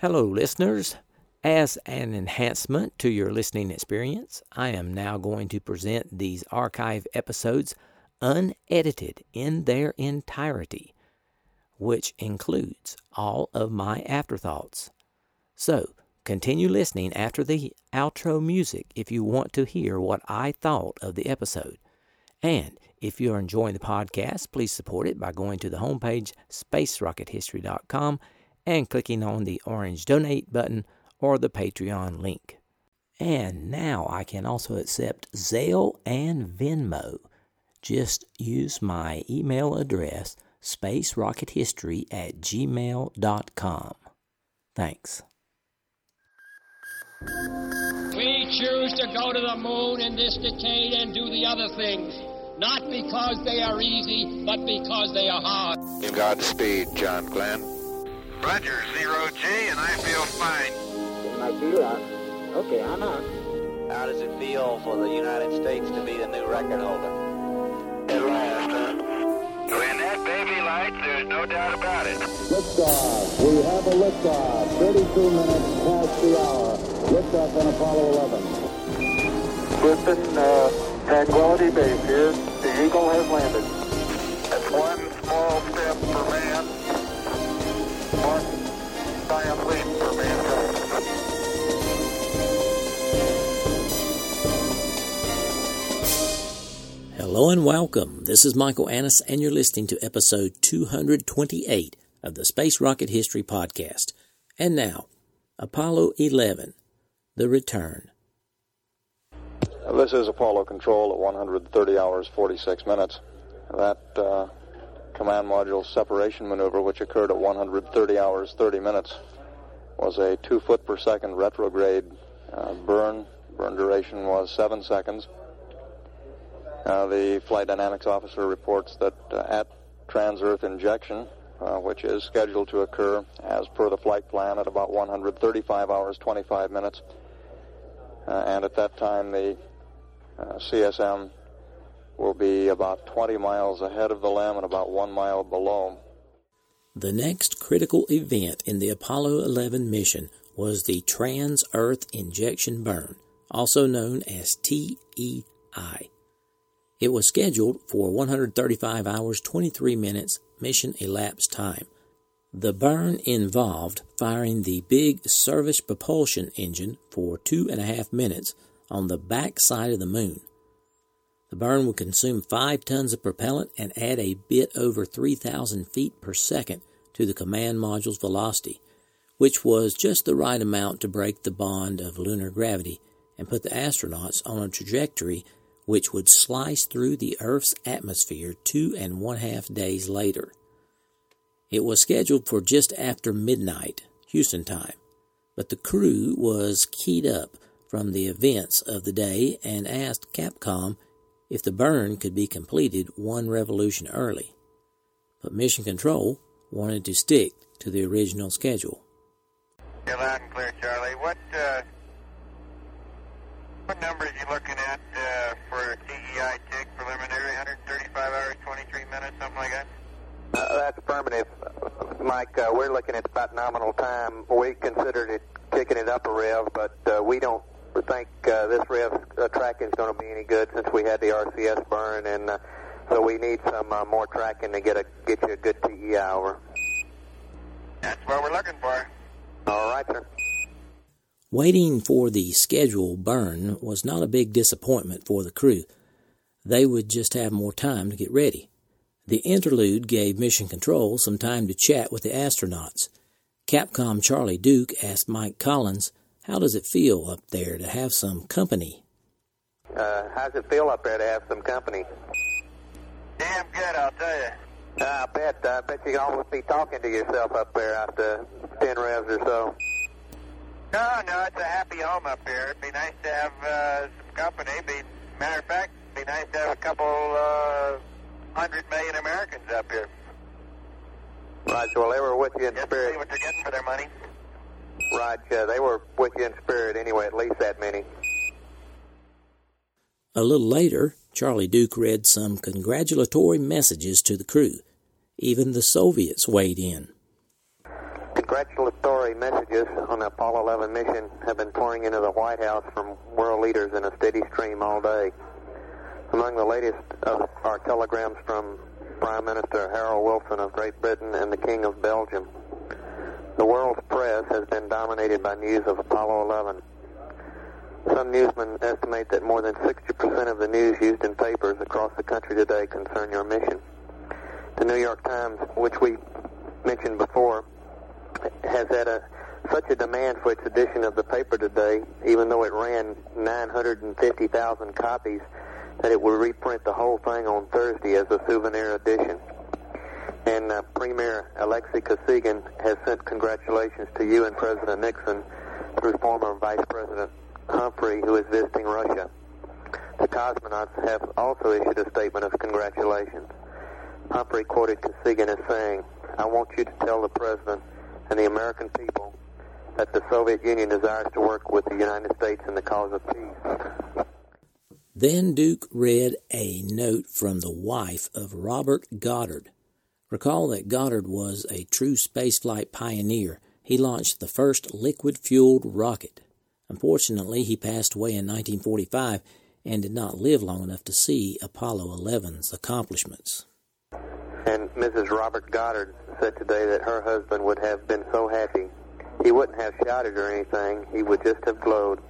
Hello, listeners. As an enhancement to your listening experience, I am now going to present these archive episodes unedited in their entirety, which includes all of my afterthoughts. So, continue listening after the outro music if you want to hear what I thought of the episode. And if you're enjoying the podcast, please support it by going to the homepage spacerockethistory.com and clicking on the orange donate button or the Patreon link. And now I can also accept Zelle and Venmo. Just use my email address, spacerockethistory at gmail.com. Thanks. We choose to go to the moon in this decade and do the other things, not because they are easy, but because they are hard. Godspeed, John Glenn. Roger, zero G, and I feel fine. I feel out. Okay, I'm out. How does it feel for the United States to be the new record holder? At last, huh? When that baby lights, there's no doubt about it. Liftoff. We have a liftoff. 32 minutes past the hour. Liftoff on Apollo 11. Griffin, uh, Tranquility Base here. The Eagle has landed. That's one small step for Hello and welcome. This is Michael Annis, and you're listening to episode 228 of the Space Rocket History Podcast. And now, Apollo 11 The Return. This is Apollo Control at 130 hours 46 minutes. That uh, command module separation maneuver, which occurred at 130 hours 30 minutes, was a two foot per second retrograde uh, burn. Burn duration was seven seconds. Uh, the flight dynamics officer reports that uh, at trans-Earth injection, uh, which is scheduled to occur as per the flight plan at about 135 hours 25 minutes, uh, and at that time the uh, CSM will be about 20 miles ahead of the LEM and about one mile below. The next critical event in the Apollo 11 mission was the Trans Earth Injection Burn, also known as TEI. It was scheduled for 135 hours 23 minutes mission elapsed time. The burn involved firing the big service propulsion engine for two and a half minutes on the back side of the moon. The burn would consume five tons of propellant and add a bit over 3,000 feet per second to the command module's velocity, which was just the right amount to break the bond of lunar gravity and put the astronauts on a trajectory which would slice through the Earth's atmosphere two and one half days later. It was scheduled for just after midnight, Houston time, but the crew was keyed up from the events of the day and asked Capcom if the burn could be completed one revolution early. But Mission Control wanted to stick to the original schedule. You're loud and clear, Charlie. What, uh, what numbers are you looking at uh, for TEI TIG preliminary? 135 hours, 23 minutes, something like that? Uh, that's affirmative, Mike. Uh, we're looking at about nominal time. We considered it kicking it up a rev, but uh, we don't think uh, this rev uh, tracking is going to be any good since we had the RCS burn, and uh, so we need some uh, more tracking to get a get you a good TE hour. That's what we're looking for. All right, sir. Waiting for the scheduled burn was not a big disappointment for the crew. They would just have more time to get ready. The interlude gave Mission Control some time to chat with the astronauts. Capcom Charlie Duke asked Mike Collins, How does it feel up there to have some company? Uh, how's it feel up there to have some company? Damn good, I'll tell you. I bet. I bet you always be talking to yourself up there after ten revs or so. No, no, it's a happy home up here. It'd be nice to have uh, some company. Be, matter of fact, it'd be nice to have a couple uh, hundred million Americans up here. Right. Well, they were with you in Just to see what they're getting for their money. Right. Uh, they were with you in spirit anyway. At least that many. A little later, Charlie Duke read some congratulatory messages to the crew. Even the Soviets weighed in. Congratulatory messages on the Apollo 11 mission have been pouring into the White House from world leaders in a steady stream all day. Among the latest our telegrams from Prime Minister Harold Wilson of Great Britain and the King of Belgium. The world's press has been dominated by news of Apollo 11. Some newsmen estimate that more than 60% of the news used in papers across the country today concern your mission. The New York Times, which we mentioned before, has had a such a demand for its edition of the paper today, even though it ran 950,000 copies, that it will reprint the whole thing on Thursday as a souvenir edition. And uh, Premier Alexei Kosygin has sent congratulations to you and President Nixon through former Vice President Humphrey, who is visiting Russia. The cosmonauts have also issued a statement of congratulations. Humphrey quoted Kosygin as saying, I want you to tell the President and the American people that the Soviet Union desires to work with the United States in the cause of peace. Then Duke read a note from the wife of Robert Goddard. Recall that Goddard was a true spaceflight pioneer. He launched the first liquid fueled rocket. Unfortunately, he passed away in 1945 and did not live long enough to see Apollo 11's accomplishments. And Mrs. Robert Goddard said today that her husband would have been so happy. He wouldn't have shouted or anything, he would just have glowed.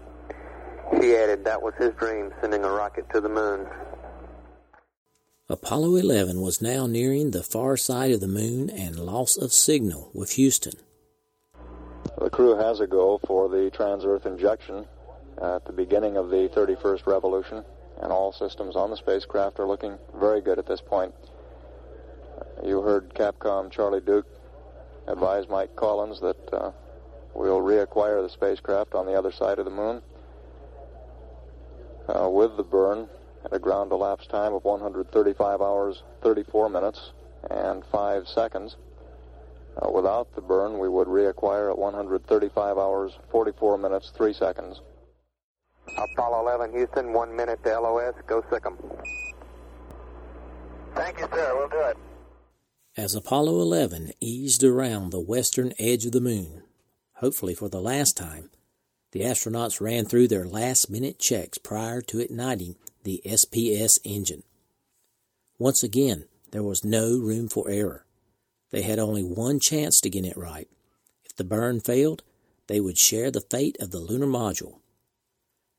She added that was his dream, sending a rocket to the moon. Apollo 11 was now nearing the far side of the moon and loss of signal with Houston. The crew has a go for the trans-Earth injection at the beginning of the 31st revolution, and all systems on the spacecraft are looking very good at this point. You heard Capcom Charlie Duke advise Mike Collins that uh, we'll reacquire the spacecraft on the other side of the moon uh, with the burn at a ground elapsed time of 135 hours, 34 minutes, and 5 seconds. Uh, without the burn, we would reacquire at 135 hours, 44 minutes, 3 seconds. Apollo 11, Houston, one minute to LOS. Go sick 'em. Thank you, sir. We'll do it. As Apollo 11 eased around the western edge of the moon, hopefully for the last time, the astronauts ran through their last minute checks prior to igniting the SPS engine. Once again, there was no room for error. They had only one chance to get it right. If the burn failed, they would share the fate of the lunar module.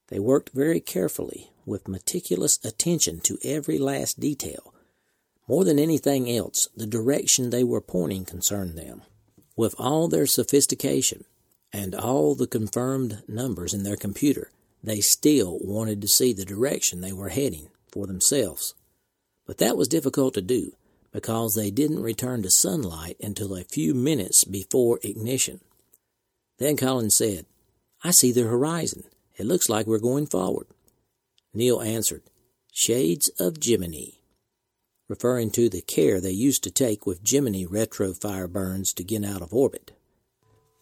They worked very carefully, with meticulous attention to every last detail. More than anything else, the direction they were pointing concerned them. With all their sophistication and all the confirmed numbers in their computer, they still wanted to see the direction they were heading for themselves. But that was difficult to do because they didn't return to sunlight until a few minutes before ignition. Then Collins said, I see the horizon. It looks like we're going forward. Neil answered, Shades of Gemini, referring to the care they used to take with Gemini retro fire burns to get out of orbit.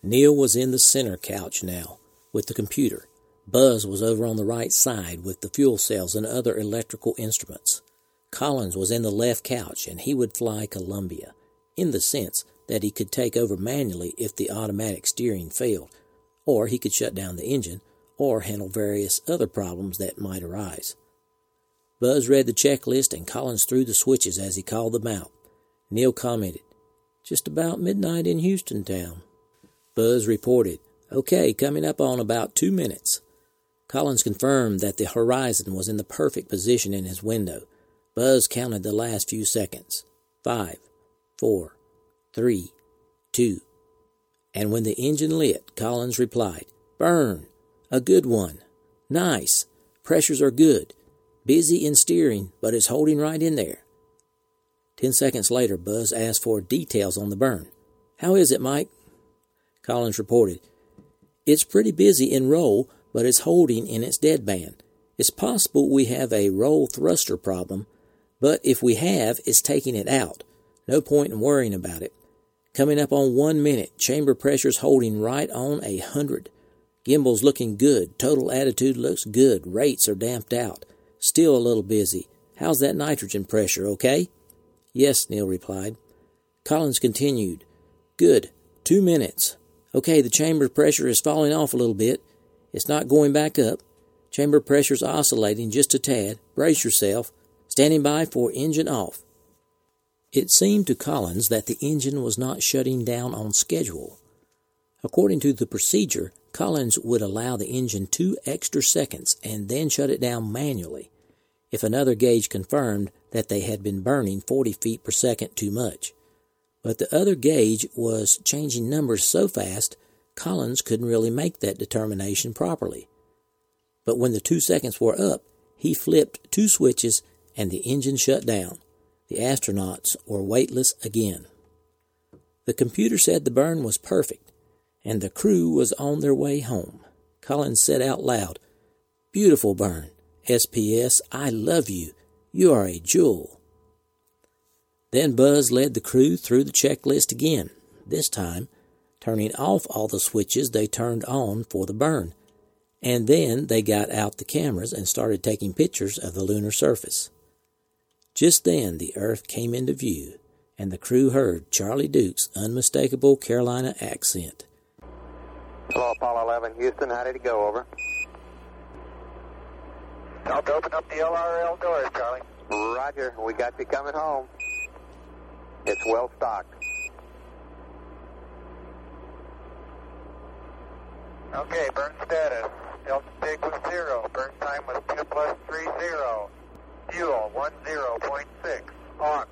Neil was in the center couch now, with the computer. Buzz was over on the right side with the fuel cells and other electrical instruments. Collins was in the left couch, and he would fly Columbia, in the sense that he could take over manually if the automatic steering failed, or he could shut down the engine, or handle various other problems that might arise. Buzz read the checklist, and Collins threw the switches as he called them out. Neil commented, Just about midnight in Houston town. Buzz reported, Okay, coming up on about two minutes. Collins confirmed that the horizon was in the perfect position in his window. Buzz counted the last few seconds. Five, four, three, two. And when the engine lit, Collins replied, Burn. A good one. Nice. Pressures are good. Busy in steering, but is holding right in there. Ten seconds later, Buzz asked for details on the burn. How is it, Mike? Collins reported, It's pretty busy in roll, but it's holding in its deadband. It's possible we have a roll thruster problem, but if we have, it's taking it out. No point in worrying about it. Coming up on one minute, chamber pressure's holding right on a hundred. Gimbal's looking good. Total attitude looks good. Rates are damped out. Still a little busy. How's that nitrogen pressure, okay? Yes, Neil replied. Collins continued. Good. Two minutes. Okay, the chamber pressure is falling off a little bit. It's not going back up. Chamber pressure's oscillating just a tad. Brace yourself. Standing by for engine off. It seemed to Collins that the engine was not shutting down on schedule. According to the procedure, Collins would allow the engine two extra seconds and then shut it down manually if another gauge confirmed that they had been burning 40 feet per second too much. But the other gauge was changing numbers so fast, Collins couldn't really make that determination properly. But when the two seconds were up, he flipped two switches and the engine shut down. The astronauts were weightless again. The computer said the burn was perfect, and the crew was on their way home. Collins said out loud, Beautiful burn. SPS, I love you. You are a jewel. Then Buzz led the crew through the checklist again, this time turning off all the switches they turned on for the burn. And then they got out the cameras and started taking pictures of the lunar surface. Just then the Earth came into view, and the crew heard Charlie Duke's unmistakable Carolina accent. Hello, Apollo 11, Houston. How did it go? Over. To open up the LRL doors, Charlie. Roger. We got you coming home. It's well stocked. Okay, burn status. Delta Sig was zero. Burn time was 2 plus 3, 0. Fuel 10.6. Aux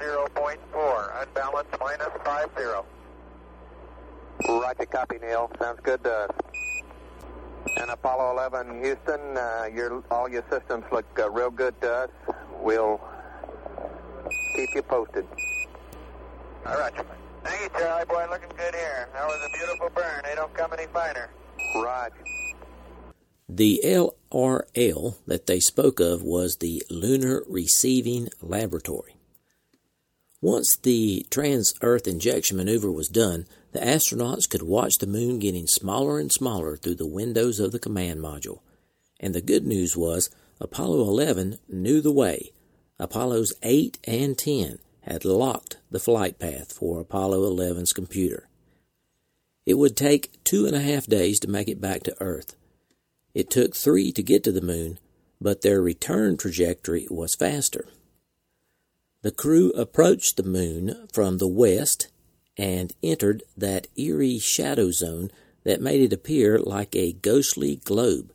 10.4. Unbalance minus 50. Roger, copy, Neil. Sounds good to us. And Apollo 11, Houston, uh, your, all your systems look uh, real good to us. We'll keep you posted. All right. Thank you, Charlie. Boy, looking good here. That was a beautiful burn. They don't come any finer. Roger. The LRL that they spoke of was the Lunar Receiving Laboratory. Once the trans Earth injection maneuver was done, the astronauts could watch the moon getting smaller and smaller through the windows of the command module. And the good news was Apollo 11 knew the way. Apollos 8 and 10 had locked the flight path for Apollo 11's computer. It would take two and a half days to make it back to Earth. It took three to get to the moon, but their return trajectory was faster. The crew approached the moon from the west and entered that eerie shadow zone that made it appear like a ghostly globe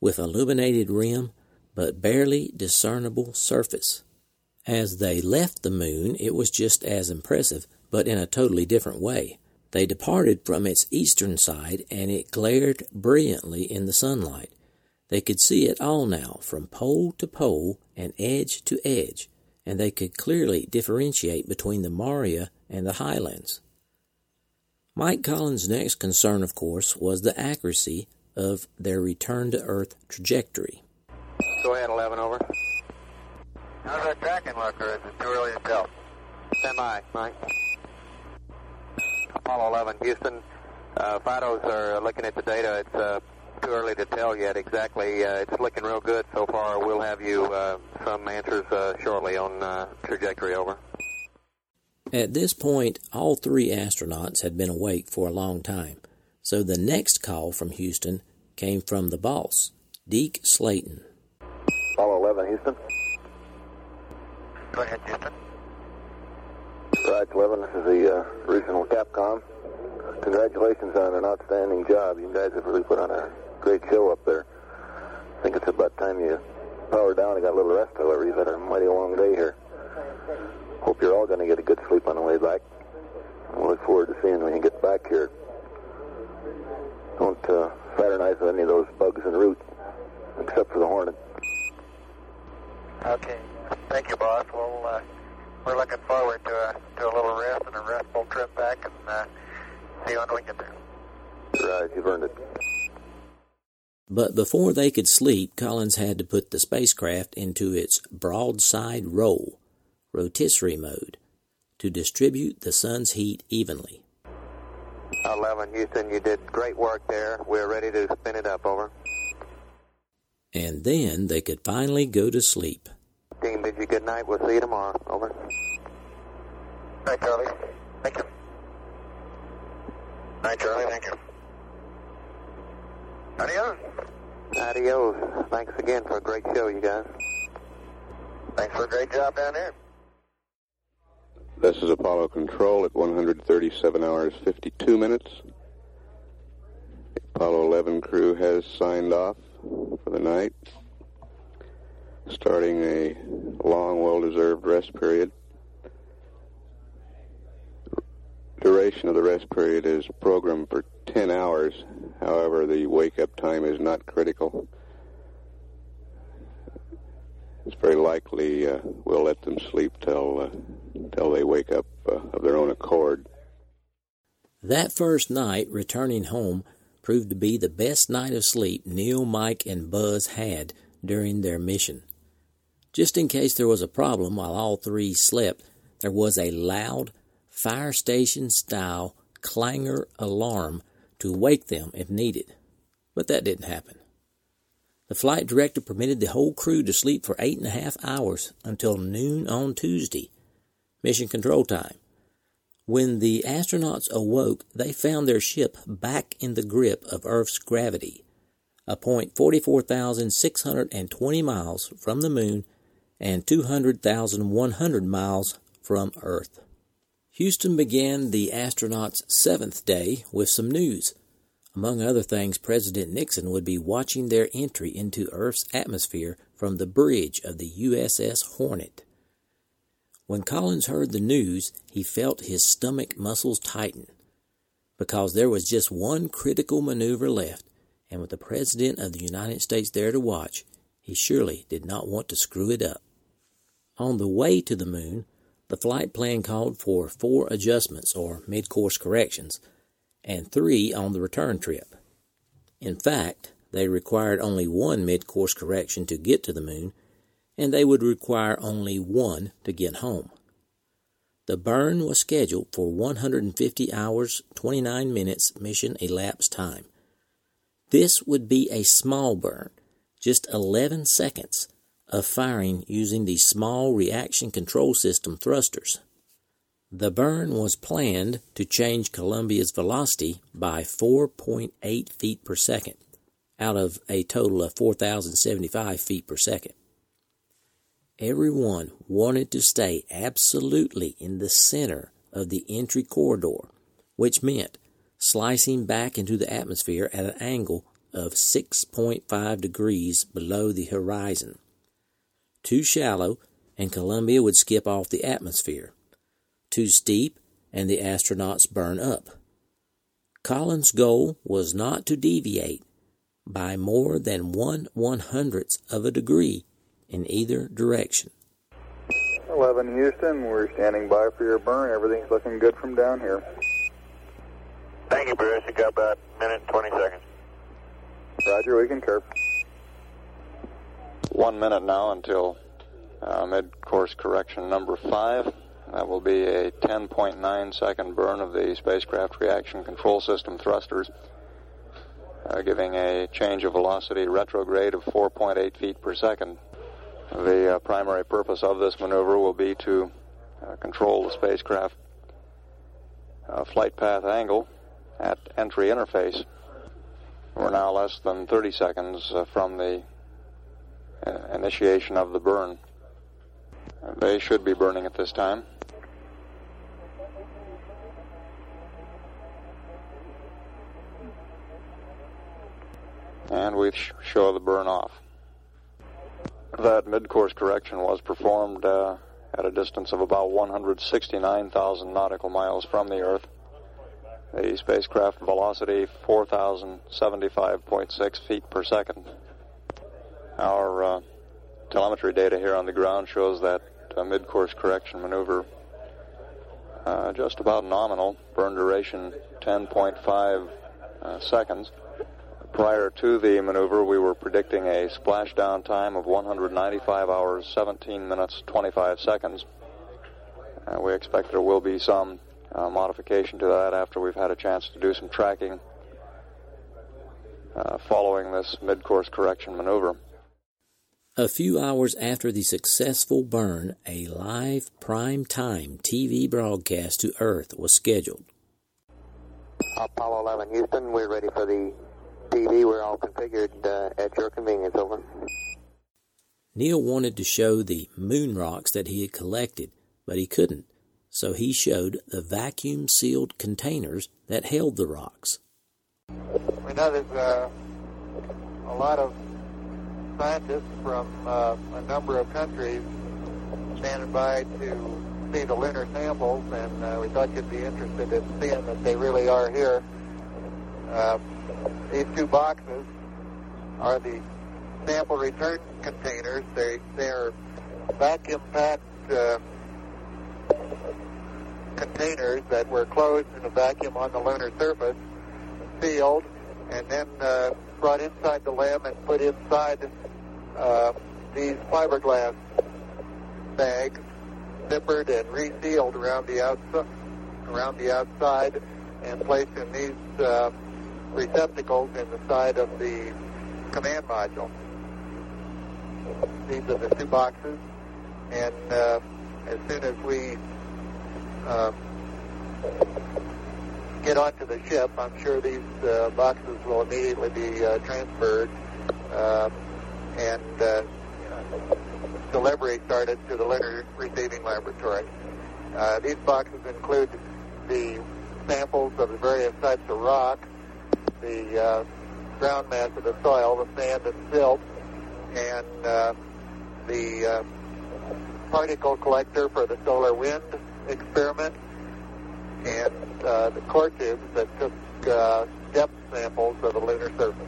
with illuminated rim but barely discernible surface. As they left the moon, it was just as impressive, but in a totally different way. They departed from its eastern side, and it glared brilliantly in the sunlight. They could see it all now, from pole to pole and edge to edge, and they could clearly differentiate between the Maria and the highlands. Mike Collins' next concern, of course, was the accuracy of their return to Earth trajectory. Go ahead, 11, over. How's that tracking look, or is it too early to tell? Stand by, Mike. Apollo 11, Houston. Uh, FIDOs are looking at the data. It's uh, too early to tell yet exactly. Uh, it's looking real good so far. We'll have you uh, some answers uh, shortly on uh, trajectory, over. At this point, all three astronauts had been awake for a long time, so the next call from Houston came from the boss, Deke Slayton. Apollo 11, Houston. Go ahead, Houston. Right, 11, this is the uh, regional Capcom. Congratulations on an outstanding job. You guys have really put on a great show up there. I think it's about time you powered down and got a little rest, however. You've had a mighty long day here. Hope you're all going to get a good sleep on the way back. I look forward to seeing when you get back here. Don't uh, fraternize with any of those bugs en route, except for the hornet. Okay. Thank you, boss. Well, uh, we're looking forward to a, to a little rest and a restful trip back and uh, see when we get there. Right, you've earned it. But before they could sleep, Collins had to put the spacecraft into its broadside roll, rotisserie mode, to distribute the sun's heat evenly. 11, Houston, you did great work there. We're ready to spin it up, over. And then they could finally go to sleep. Team, bid you good night. We'll see you tomorrow, over. Hi, Charlie. Thank you. Night, Charlie. Thank you. Adios. Adios. Thanks again for a great show, you guys. Thanks for a great job down there. This is Apollo Control at 137 hours 52 minutes. The Apollo 11 crew has signed off for the night, starting a long, well-deserved rest period. Duration of the rest period is programmed for 10 hours. However, the wake-up time is not critical. It's very likely uh, we'll let them sleep till uh, till they wake up uh, of their own accord. That first night, returning home, proved to be the best night of sleep Neil, Mike, and Buzz had during their mission. Just in case there was a problem while all three slept, there was a loud, fire station style clangor alarm to wake them if needed. But that didn't happen. The flight director permitted the whole crew to sleep for eight and a half hours until noon on Tuesday, mission control time. When the astronauts awoke, they found their ship back in the grip of Earth's gravity, a point 44,620 miles from the moon and 200,100 miles from Earth. Houston began the astronauts' seventh day with some news. Among other things, President Nixon would be watching their entry into Earth's atmosphere from the bridge of the USS Hornet. When Collins heard the news, he felt his stomach muscles tighten because there was just one critical maneuver left, and with the President of the United States there to watch, he surely did not want to screw it up. On the way to the moon, the flight plan called for four adjustments or mid course corrections and three on the return trip. In fact, they required only one mid course correction to get to the moon, and they would require only one to get home. The burn was scheduled for 150 hours, 29 minutes mission elapsed time. This would be a small burn, just 11 seconds of firing using the small reaction control system thrusters. The burn was planned to change Columbia's velocity by 4.8 feet per second, out of a total of 4,075 feet per second. Everyone wanted to stay absolutely in the center of the entry corridor, which meant slicing back into the atmosphere at an angle of 6.5 degrees below the horizon. Too shallow, and Columbia would skip off the atmosphere too steep, and the astronauts burn up. Collins' goal was not to deviate by more than one one hundredth of a degree in either direction. 11 Houston, we're standing by for your burn. Everything's looking good from down here. Thank you, Bruce. You got about a minute and 20 seconds. Roger, we can curve. One minute now until uh, mid-course correction number five. That will be a 10.9 second burn of the spacecraft reaction control system thrusters, uh, giving a change of velocity retrograde of 4.8 feet per second. The uh, primary purpose of this maneuver will be to uh, control the spacecraft uh, flight path angle at entry interface. We're now less than 30 seconds uh, from the uh, initiation of the burn. They should be burning at this time. We show the burn off. That mid-course correction was performed uh, at a distance of about 169,000 nautical miles from the Earth. The spacecraft velocity 4,075.6 feet per second. Our uh, telemetry data here on the ground shows that uh, mid-course correction maneuver uh, just about nominal. Burn duration 10.5 uh, seconds. Prior to the maneuver, we were predicting a splashdown time of 195 hours, 17 minutes, 25 seconds. Uh, we expect there will be some uh, modification to that after we've had a chance to do some tracking uh, following this mid-course correction maneuver. A few hours after the successful burn, a live prime time TV broadcast to Earth was scheduled. Apollo 11 Houston, we're ready for the TV. We're all configured uh, at your convenience. Over. Neil wanted to show the moon rocks that he had collected, but he couldn't, so he showed the vacuum sealed containers that held the rocks. We know there's uh, a lot of scientists from uh, a number of countries standing by to see the lunar samples, and uh, we thought you'd be interested in seeing that they really are here. These two boxes are the sample return containers. They they are vacuum packed uh, containers that were closed in a vacuum on the lunar surface, sealed, and then uh, brought inside the LEM and put inside uh, these fiberglass bags, zippered and resealed around the outside, around the outside, and placed in these uh, receptacles in the side of the command module. These are the two boxes, and uh, as soon as we uh, get onto the ship, I'm sure these uh, boxes will immediately be uh, transferred uh, and uh, delivery started to the lunar receiving laboratory. Uh, these boxes include the samples of the various types of rock, the uh, ground mass of the soil, the sand and silt, and uh, the uh, particle collector for the solar wind experiment, and uh, the core tubes that took uh, depth samples of the lunar surface.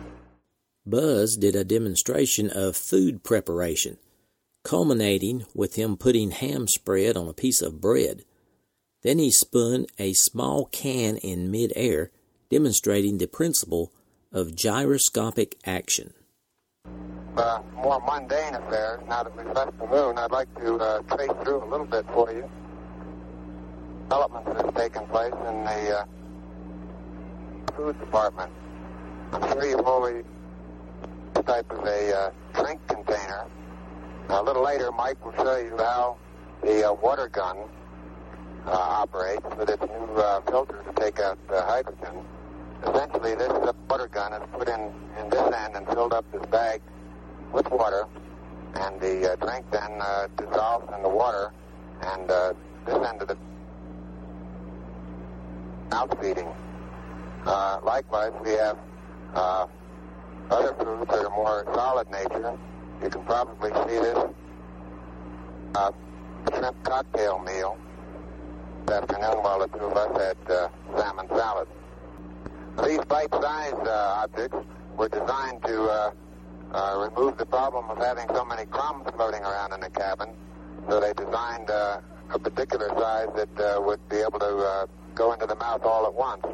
Buzz did a demonstration of food preparation, culminating with him putting ham spread on a piece of bread. Then he spun a small can in midair, demonstrating the principle of gyroscopic action. Uh, more mundane affairs. Now that we've left the moon, I'd like to uh, trace through a little bit for you. Developments that have taken place in the uh, food department. I'm sure you've always type of a uh, drink container. a little later, Mike will show you how the uh, water gun uh, operates with its new uh, filter to take out hydrogen. Essentially, this water gun is put in, in this end and filled up this bag with water, and the uh, drink then uh, dissolves in the water, and uh, this end of the mouth feeding. Uh, likewise, we have uh, other foods that are more solid nature. You can probably see this uh, shrimp cocktail meal this afternoon while the two of us had uh, salmon salad. These bite-sized uh, objects were designed to uh, uh, remove the problem of having so many crumbs floating around in the cabin. So they designed uh, a particular size that uh, would be able to uh, go into the mouth all at once.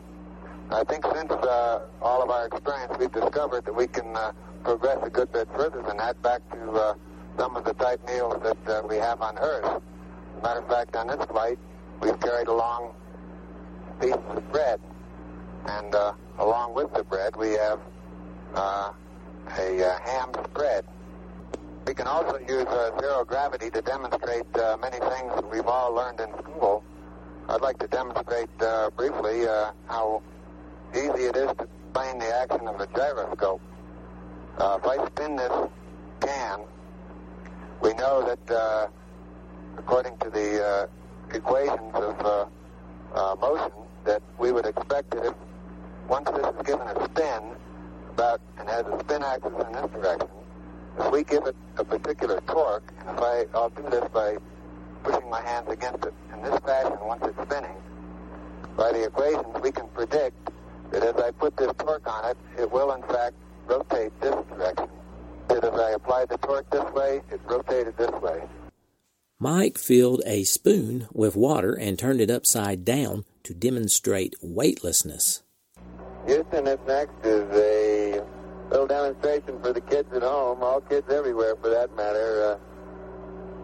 I think since uh, all of our experience, we've discovered that we can uh, progress a good bit further than that back to uh, some of the type meals that uh, we have on Earth. Matter of fact, on this flight, we've carried along pieces of bread. And uh, along with the bread, we have uh, a uh, ham spread. We can also use uh, zero gravity to demonstrate uh, many things that we've all learned in school. I'd like to demonstrate uh, briefly uh, how easy it is to explain the action of a gyroscope. Uh, if I spin this can, we know that uh, according to the uh, equations of uh, uh, motion, that we would expect that if once this is given a spin about and has a spin axis in this direction, if we give it a particular torque, and if I, I'll do this by pushing my hands against it in this fashion once it's spinning, by the equations we can predict that as I put this torque on it, it will in fact rotate this direction. That as I apply the torque this way, it rotated this way. Mike filled a spoon with water and turned it upside down to demonstrate weightlessness. Houston, this next is a little demonstration for the kids at home, all kids everywhere for that matter.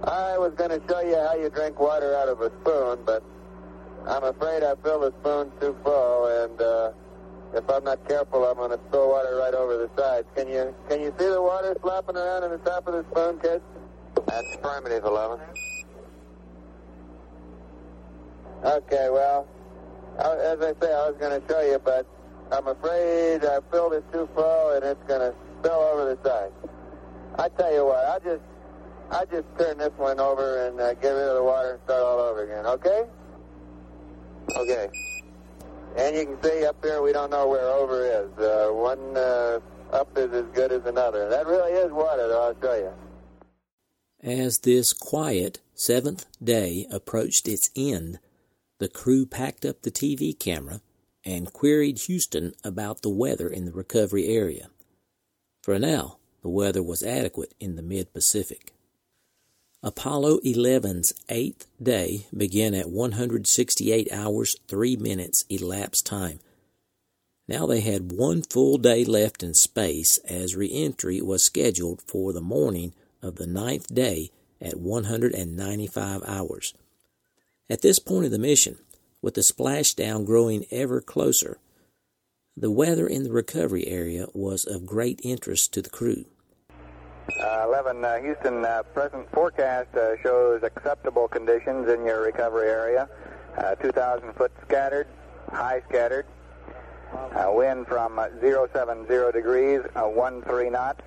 Uh, I was going to show you how you drink water out of a spoon, but I'm afraid I filled the spoon too full, and uh, if I'm not careful, I'm going to spill water right over the sides. Can you can you see the water slopping around in the top of the spoon, kids? That's affirmative, 11. Okay, well, as I say, I was going to show you, but I'm afraid I filled it too full and it's going to spill over the side. I tell you what, I'll just, I'll just turn this one over and uh, get rid of the water and start all over again, okay? Okay. And you can see up here we don't know where over is. Uh, one uh, up is as good as another. That really is water, though, I'll show you. As this quiet seventh day approached its end, the crew packed up the TV camera and queried Houston about the weather in the recovery area. For now, the weather was adequate in the mid Pacific. Apollo 11's eighth day began at 168 hours 3 minutes elapsed time. Now they had one full day left in space as re entry was scheduled for the morning of the ninth day at 195 hours. At this point of the mission, with the splashdown growing ever closer, the weather in the recovery area was of great interest to the crew. Uh, 11 uh, Houston, uh, present forecast uh, shows acceptable conditions in your recovery area. Uh, 2,000 foot scattered, high scattered. Uh, wind from 070 degrees, 13 knots.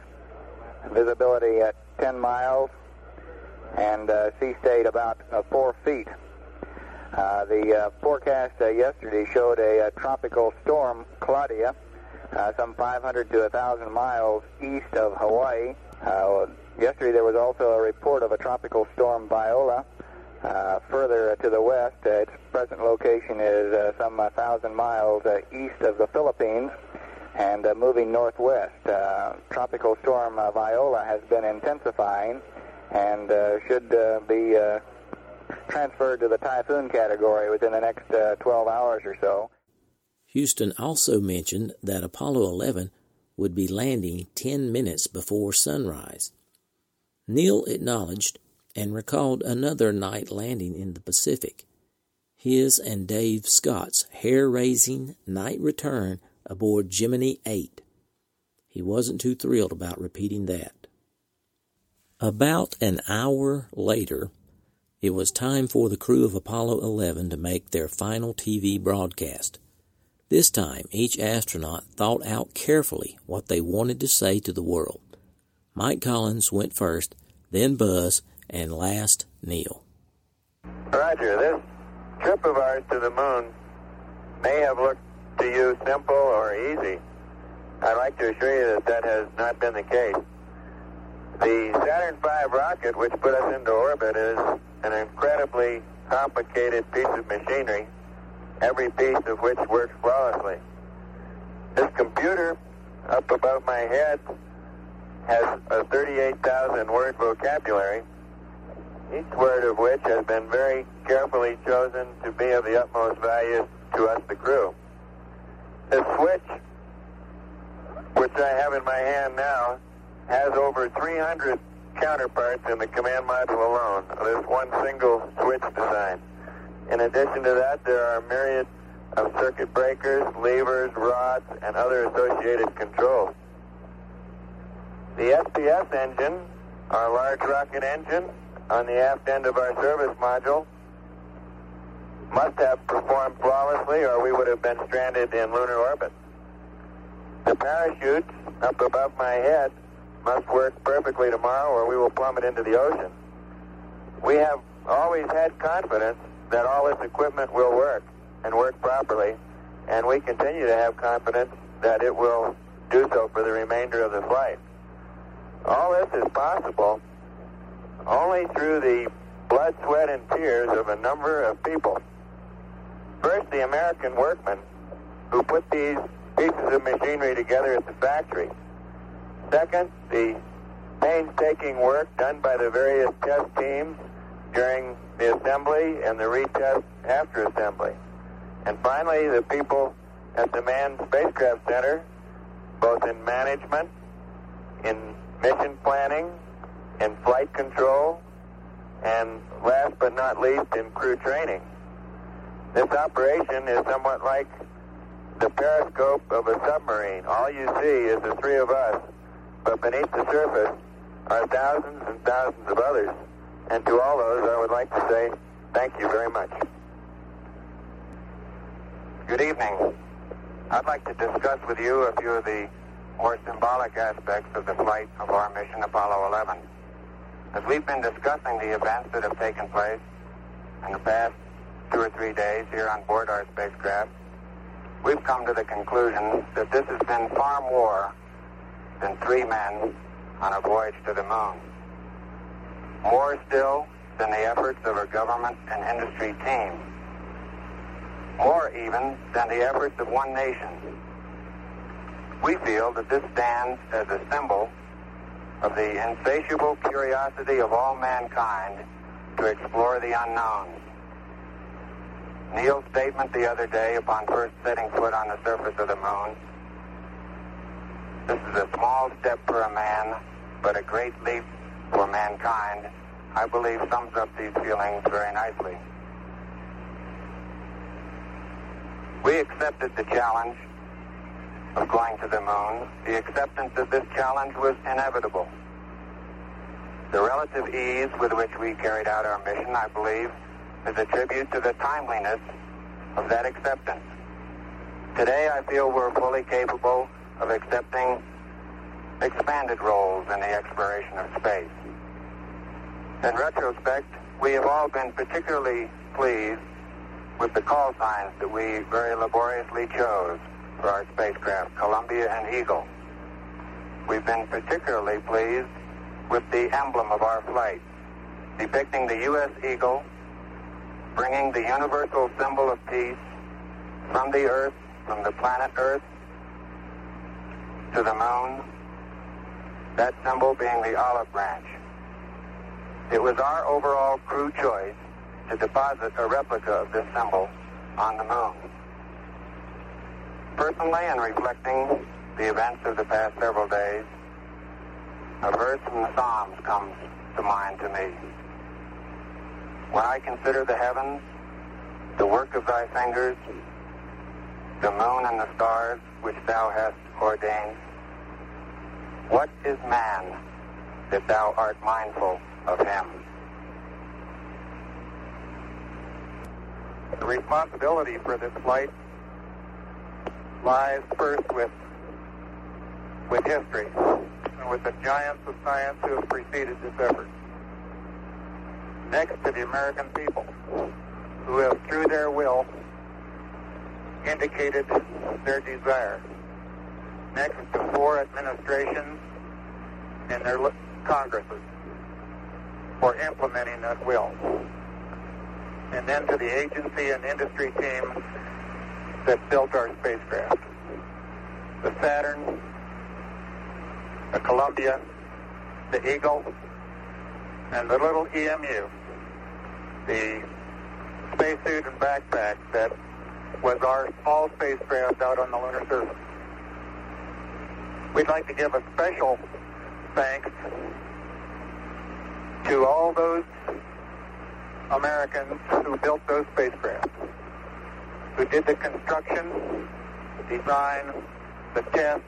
Visibility at 10 miles, and sea state about 4 feet. Uh, the uh, forecast uh, yesterday showed a, tropical storm, Claudia, some 500 to 1,000 miles east of Hawaii. yesterday there was also a report of a tropical storm, Viola, further to the west. its present location is some 1,000 miles east of the Philippines and uh, moving northwest. Uh, tropical storm uh, Viola has been intensifying and should be transferred to the typhoon category within the next uh, 12 hours or so. Houston also mentioned that Apollo 11 would be landing 10 minutes before sunrise. Neil acknowledged and recalled another night landing in the Pacific, his and Dave Scott's hair raising night return aboard Gemini 8. He wasn't too thrilled about repeating that. About an hour later, it was time for the crew of Apollo 11 to make their final TV broadcast. This time, each astronaut thought out carefully what they wanted to say to the world. Mike Collins went first, then Buzz, and last Neil. Roger, this trip of ours to the moon may have looked to you simple or easy. I'd like to assure you that that has not been the case. The Saturn V rocket, which put us into orbit, is an incredibly complicated piece of machinery, every piece of which works flawlessly. This computer up above my head has a 38,000 word vocabulary, each word of which has been very carefully chosen to be of the utmost value to us, the crew. This switch, which I have in my hand now, has over 300 counterparts in the command module alone this one single switch design. In addition to that, there are myriad of circuit breakers, levers, rods, and other associated controls. The SPS engine, our large rocket engine, on the aft end of our service module, must have performed flawlessly or we would have been stranded in lunar orbit. The parachutes up above my head must work perfectly tomorrow or we will plummet into the ocean. We have always had confidence that all this equipment will work and work properly, and we continue to have confidence that it will do so for the remainder of the flight. All this is possible only through the blood, sweat, and tears of a number of people. First, the American workmen who put these pieces of machinery together at the factory. Second, the painstaking work done by the various test teams during the assembly and the retest after assembly. And finally, the people at the Manned Spacecraft Center, both in management, in mission planning, in flight control, and last but not least, in crew training. This operation is somewhat like the periscope of a submarine. All you see is the three of us but beneath the surface are thousands and thousands of others. And to all those, I would like to say thank you very much. Good evening. I'd like to discuss with you a few of the more symbolic aspects of the flight of our mission Apollo 11. As we've been discussing the events that have taken place in the past two or three days here on board our spacecraft, we've come to the conclusion that this has been far more than three men on a voyage to the moon. More still than the efforts of a government and industry team. More even than the efforts of one nation. We feel that this stands as a symbol of the insatiable curiosity of all mankind to explore the unknown. Neil's statement the other day upon first setting foot on the surface of the moon, this is a small step for a man, but a great leap for mankind, I believe sums up these feelings very nicely. We accepted the challenge of going to the moon. The acceptance of this challenge was inevitable. The relative ease with which we carried out our mission, I believe, is a tribute to the timeliness of that acceptance. Today, I feel we're fully capable of accepting expanded roles in the exploration of space. In retrospect, we have all been particularly pleased with the call signs that we very laboriously chose for our spacecraft, Columbia and Eagle. We've been particularly pleased with the emblem of our flight, depicting the U.S. Eagle bringing the universal symbol of peace from the Earth, from the planet Earth, to the moon, that symbol being the olive branch. It was our overall crew choice to deposit a replica of this symbol on the moon. Personally, in reflecting the events of the past several days, a verse from the Psalms comes to mind to me. When I consider the heavens, the work of thy fingers, the moon and the stars which thou hast ordained, what is man that thou art mindful of him? The responsibility for this flight lies first with with history and with the giants of science who have preceded this effort. Next to the American people, who have, through their will, indicated their desire. Next to four administrations and their Congresses for implementing that will. And then to the agency and industry teams that built our spacecraft. The Saturn, the Columbia, the Eagle, and the little EMU, the spacesuit and backpack that was our small spacecraft out on the lunar surface. We'd like to give a special thanks to all those Americans who built those spacecraft, who did the construction, design, the test,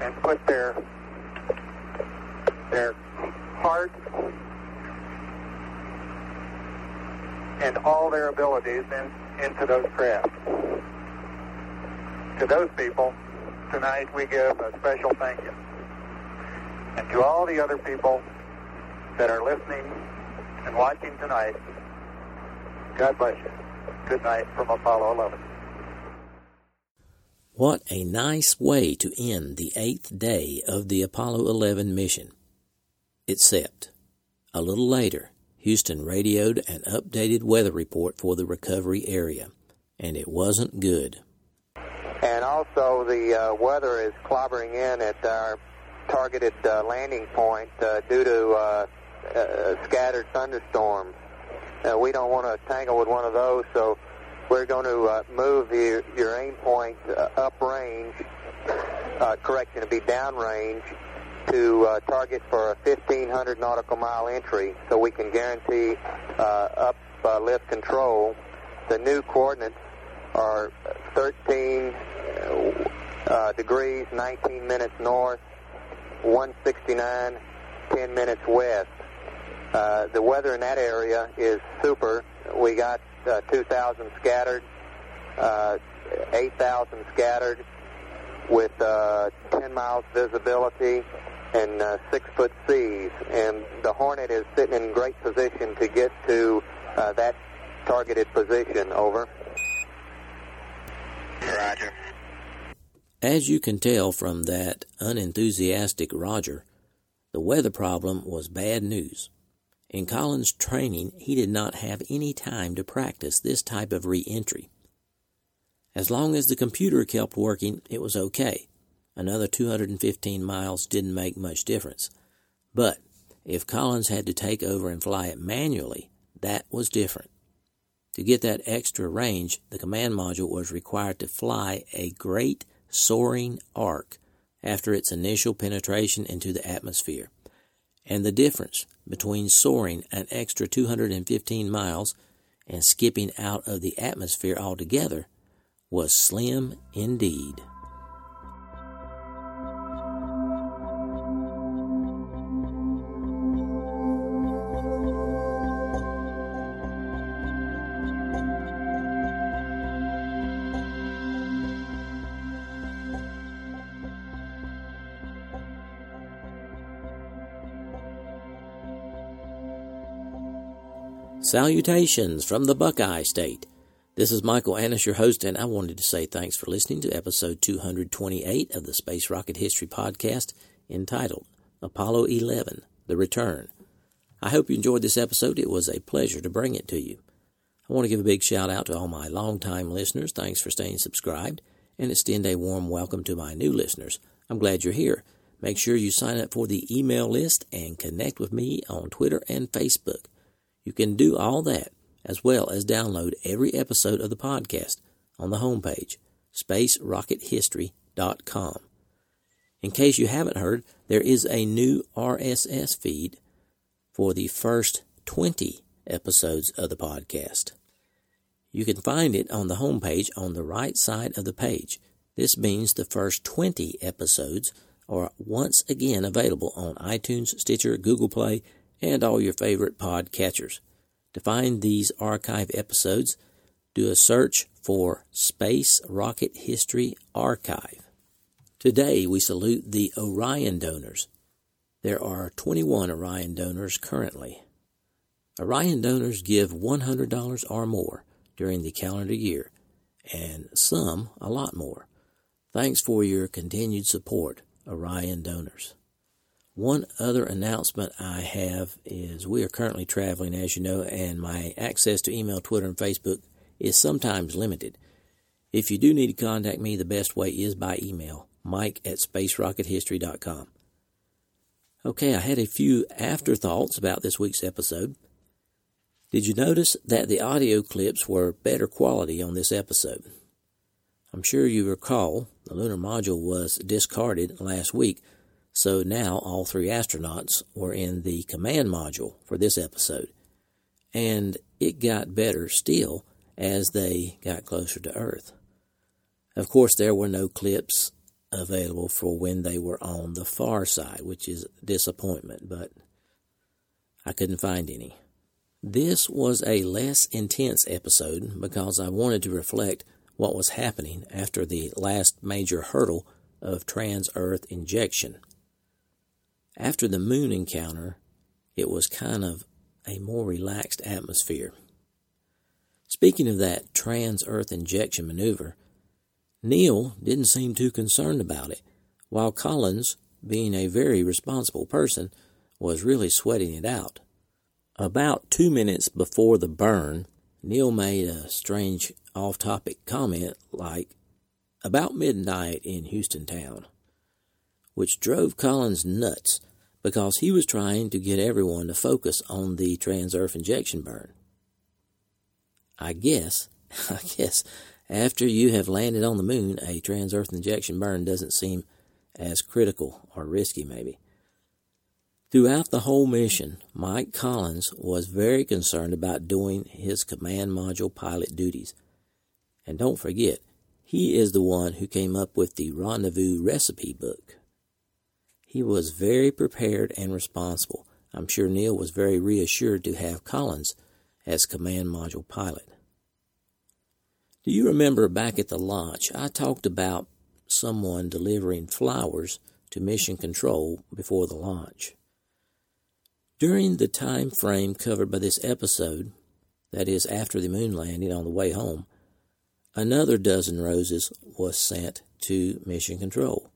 and put their their heart and all their abilities in, into those crafts. To those people, tonight we give a special thank you. And to all the other people that are listening and watching tonight, God bless you. Good night from Apollo 11. What a nice way to end the eighth day of the Apollo 11 mission. Except, a little later, Houston radioed an updated weather report for the recovery area, and it wasn't good. And also, the uh, weather is clobbering in at our targeted uh, landing point uh, due to uh, uh, scattered thunderstorms. Uh, we don't want to tangle with one of those, so we're going to uh, move your, your aim point uh, uprange, uh, correction, to be downrange, to uh, target for a 1,500 nautical mile entry so we can guarantee uh, uplift control. The new coordinates are 13 uh, degrees, 19 minutes north, 169, 10 minutes west. Uh, the weather in that area is super. We got uh, 2,000 scattered, uh, 8,000 scattered with uh, 10 miles visibility and uh, six foot seas. And the Hornet is sitting in great position to get to uh, that targeted position. Over. Roger. As you can tell from that unenthusiastic Roger, the weather problem was bad news. In Collins' training, he did not have any time to practice this type of re entry. As long as the computer kept working, it was okay. Another 215 miles didn't make much difference. But if Collins had to take over and fly it manually, that was different. To get that extra range, the command module was required to fly a great soaring arc after its initial penetration into the atmosphere. And the difference between soaring an extra 215 miles and skipping out of the atmosphere altogether was slim indeed. Salutations from the Buckeye State. This is Michael Annis, your host, and I wanted to say thanks for listening to episode 228 of the Space Rocket History Podcast entitled Apollo 11 The Return. I hope you enjoyed this episode. It was a pleasure to bring it to you. I want to give a big shout out to all my longtime listeners. Thanks for staying subscribed and extend a warm welcome to my new listeners. I'm glad you're here. Make sure you sign up for the email list and connect with me on Twitter and Facebook. You can do all that as well as download every episode of the podcast on the homepage, spacerockethistory.com. In case you haven't heard, there is a new RSS feed for the first 20 episodes of the podcast. You can find it on the homepage on the right side of the page. This means the first 20 episodes are once again available on iTunes, Stitcher, Google Play, and all your favorite podcatchers. To find these archive episodes, do a search for Space Rocket History Archive. Today we salute the Orion donors. There are 21 Orion donors currently. Orion donors give $100 or more during the calendar year, and some a lot more. Thanks for your continued support, Orion donors. One other announcement I have is we are currently traveling, as you know, and my access to email, Twitter, and Facebook is sometimes limited. If you do need to contact me, the best way is by email, mike at spacerockethistory.com. Okay, I had a few afterthoughts about this week's episode. Did you notice that the audio clips were better quality on this episode? I'm sure you recall the lunar module was discarded last week so now all three astronauts were in the command module for this episode. And it got better still as they got closer to Earth. Of course, there were no clips available for when they were on the far side, which is disappointment, but I couldn't find any. This was a less intense episode because I wanted to reflect what was happening after the last major hurdle of trans Earth injection. After the moon encounter, it was kind of a more relaxed atmosphere. Speaking of that trans Earth injection maneuver, Neil didn't seem too concerned about it, while Collins, being a very responsible person, was really sweating it out. About two minutes before the burn, Neil made a strange off topic comment like, about midnight in Houston town which drove Collins nuts because he was trying to get everyone to focus on the trans-earth injection burn. I guess, I guess, after you have landed on the moon, a trans-earth injection burn doesn't seem as critical or risky, maybe. Throughout the whole mission, Mike Collins was very concerned about doing his command module pilot duties. And don't forget, he is the one who came up with the rendezvous recipe book. He was very prepared and responsible. I'm sure Neil was very reassured to have Collins as command module pilot. Do you remember back at the launch, I talked about someone delivering flowers to Mission Control before the launch? During the time frame covered by this episode, that is, after the moon landing on the way home, another dozen roses was sent to Mission Control.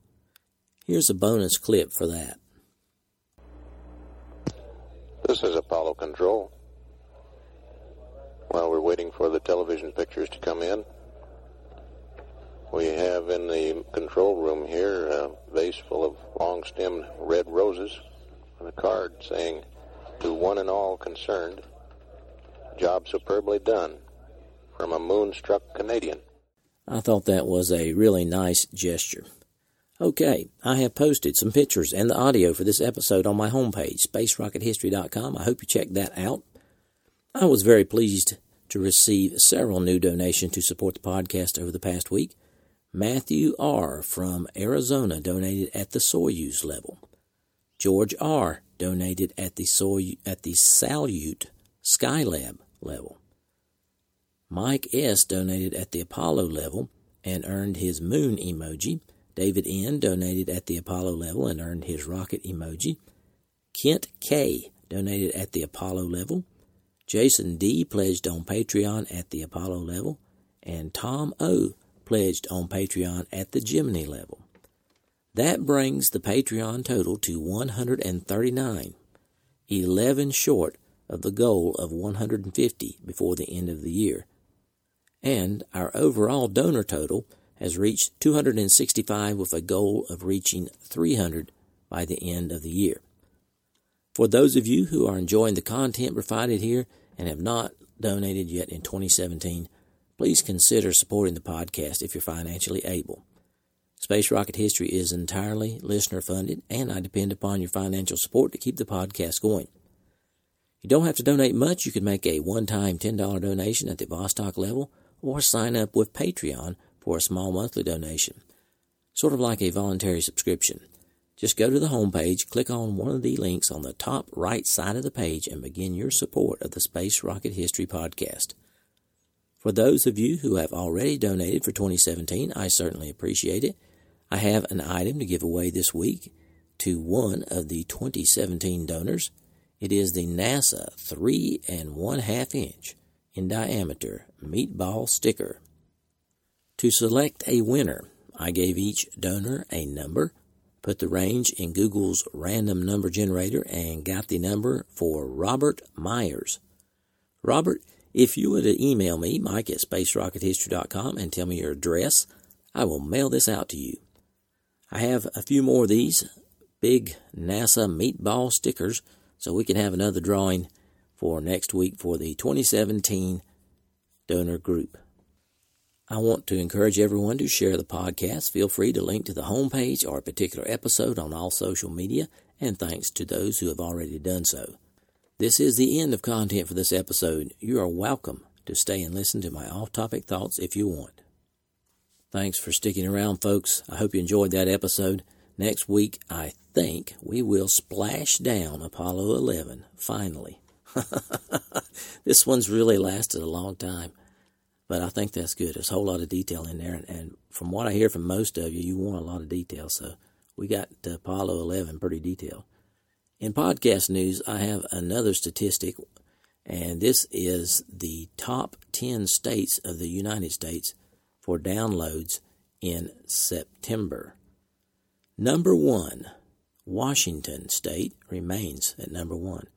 Here's a bonus clip for that. This is Apollo Control. While we're waiting for the television pictures to come in, we have in the control room here a vase full of long stemmed red roses and a card saying, To one and all concerned, job superbly done from a moonstruck Canadian. I thought that was a really nice gesture. Okay, I have posted some pictures and the audio for this episode on my homepage, spacerockethistory.com. I hope you check that out. I was very pleased to receive several new donations to support the podcast over the past week. Matthew R. from Arizona donated at the Soyuz level. George R. donated at the Soy at the Salyut Skylab level. Mike S. donated at the Apollo level and earned his moon emoji. David N. donated at the Apollo level and earned his rocket emoji. Kent K. donated at the Apollo level. Jason D. pledged on Patreon at the Apollo level. And Tom O. pledged on Patreon at the Gemini level. That brings the Patreon total to 139, 11 short of the goal of 150 before the end of the year. And our overall donor total has reached 265 with a goal of reaching 300 by the end of the year. For those of you who are enjoying the content provided here and have not donated yet in 2017, please consider supporting the podcast if you're financially able. Space Rocket History is entirely listener funded, and I depend upon your financial support to keep the podcast going. You don't have to donate much. You can make a one time $10 donation at the Vostok level or sign up with Patreon for a small monthly donation, sort of like a voluntary subscription. Just go to the homepage, click on one of the links on the top right side of the page, and begin your support of the Space Rocket History Podcast. For those of you who have already donated for 2017, I certainly appreciate it. I have an item to give away this week to one of the 2017 donors. It is the NASA three and one half inch in diameter meatball sticker. To select a winner, I gave each donor a number, put the range in Google's random number generator, and got the number for Robert Myers. Robert, if you would email me, Mike at spacerockethistory.com, and tell me your address, I will mail this out to you. I have a few more of these big NASA meatball stickers so we can have another drawing for next week for the 2017 donor group. I want to encourage everyone to share the podcast. Feel free to link to the homepage or a particular episode on all social media, and thanks to those who have already done so. This is the end of content for this episode. You are welcome to stay and listen to my off topic thoughts if you want. Thanks for sticking around, folks. I hope you enjoyed that episode. Next week, I think we will splash down Apollo 11, finally. this one's really lasted a long time, but I think that's good. There's a whole lot of detail in there, and, and from what I hear from most of you, you want a lot of detail, so we got Apollo 11 pretty detailed. In podcast news, I have another statistic, and this is the top 10 states of the United States for downloads in September. Number one, Washington State remains at number one.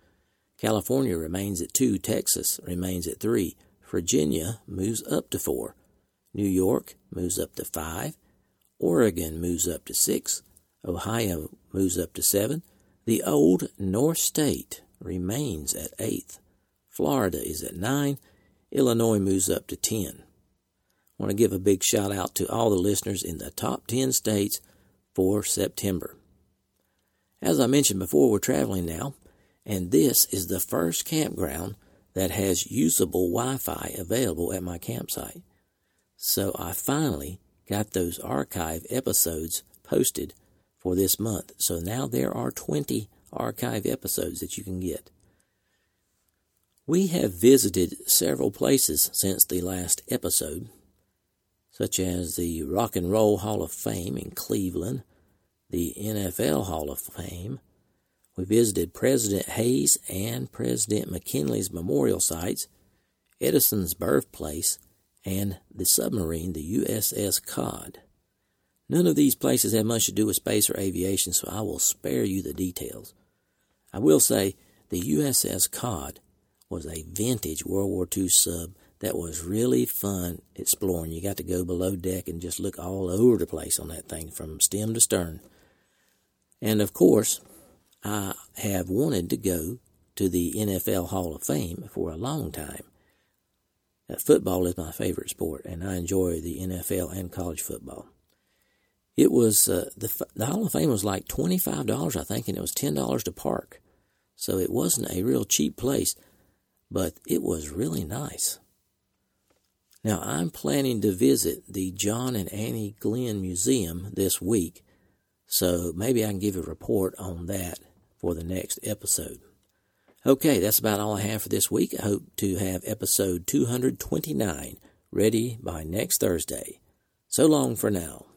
California remains at two. Texas remains at three. Virginia moves up to four. New York moves up to five. Oregon moves up to six. Ohio moves up to seven. The old North State remains at eighth. Florida is at nine. Illinois moves up to ten. I want to give a big shout out to all the listeners in the top 10 states for September. As I mentioned before, we're traveling now, and this is the first campground that has usable Wi Fi available at my campsite. So I finally got those archive episodes posted for this month. So now there are 20 archive episodes that you can get. We have visited several places since the last episode. such as the Rock and Roll Hall of Fame in Cleveland, the NFL Hall of Fame. We visited President Hayes and President McKinley's memorial sites, Edison's birthplace, and the submarine, the USS Cod. None of these places have much to do with space or aviation, so I will spare you the details. I will say the USS Cod was a vintage World War II sub that was really fun exploring. You got to go below deck and just look all over the place on that thing from stem to stern. And of course, I have wanted to go to the NFL Hall of Fame for a long time. Uh, football is my favorite sport, and I enjoy the NFL and college football. It was uh, the the Hall of Fame was like twenty five dollars, I think, and it was ten dollars to park, so it wasn't a real cheap place, but it was really nice. Now, I'm planning to visit the John and Annie Glenn Museum this week, so maybe I can give a report on that for the next episode. Okay, that's about all I have for this week. I hope to have episode 229 ready by next Thursday. So long for now.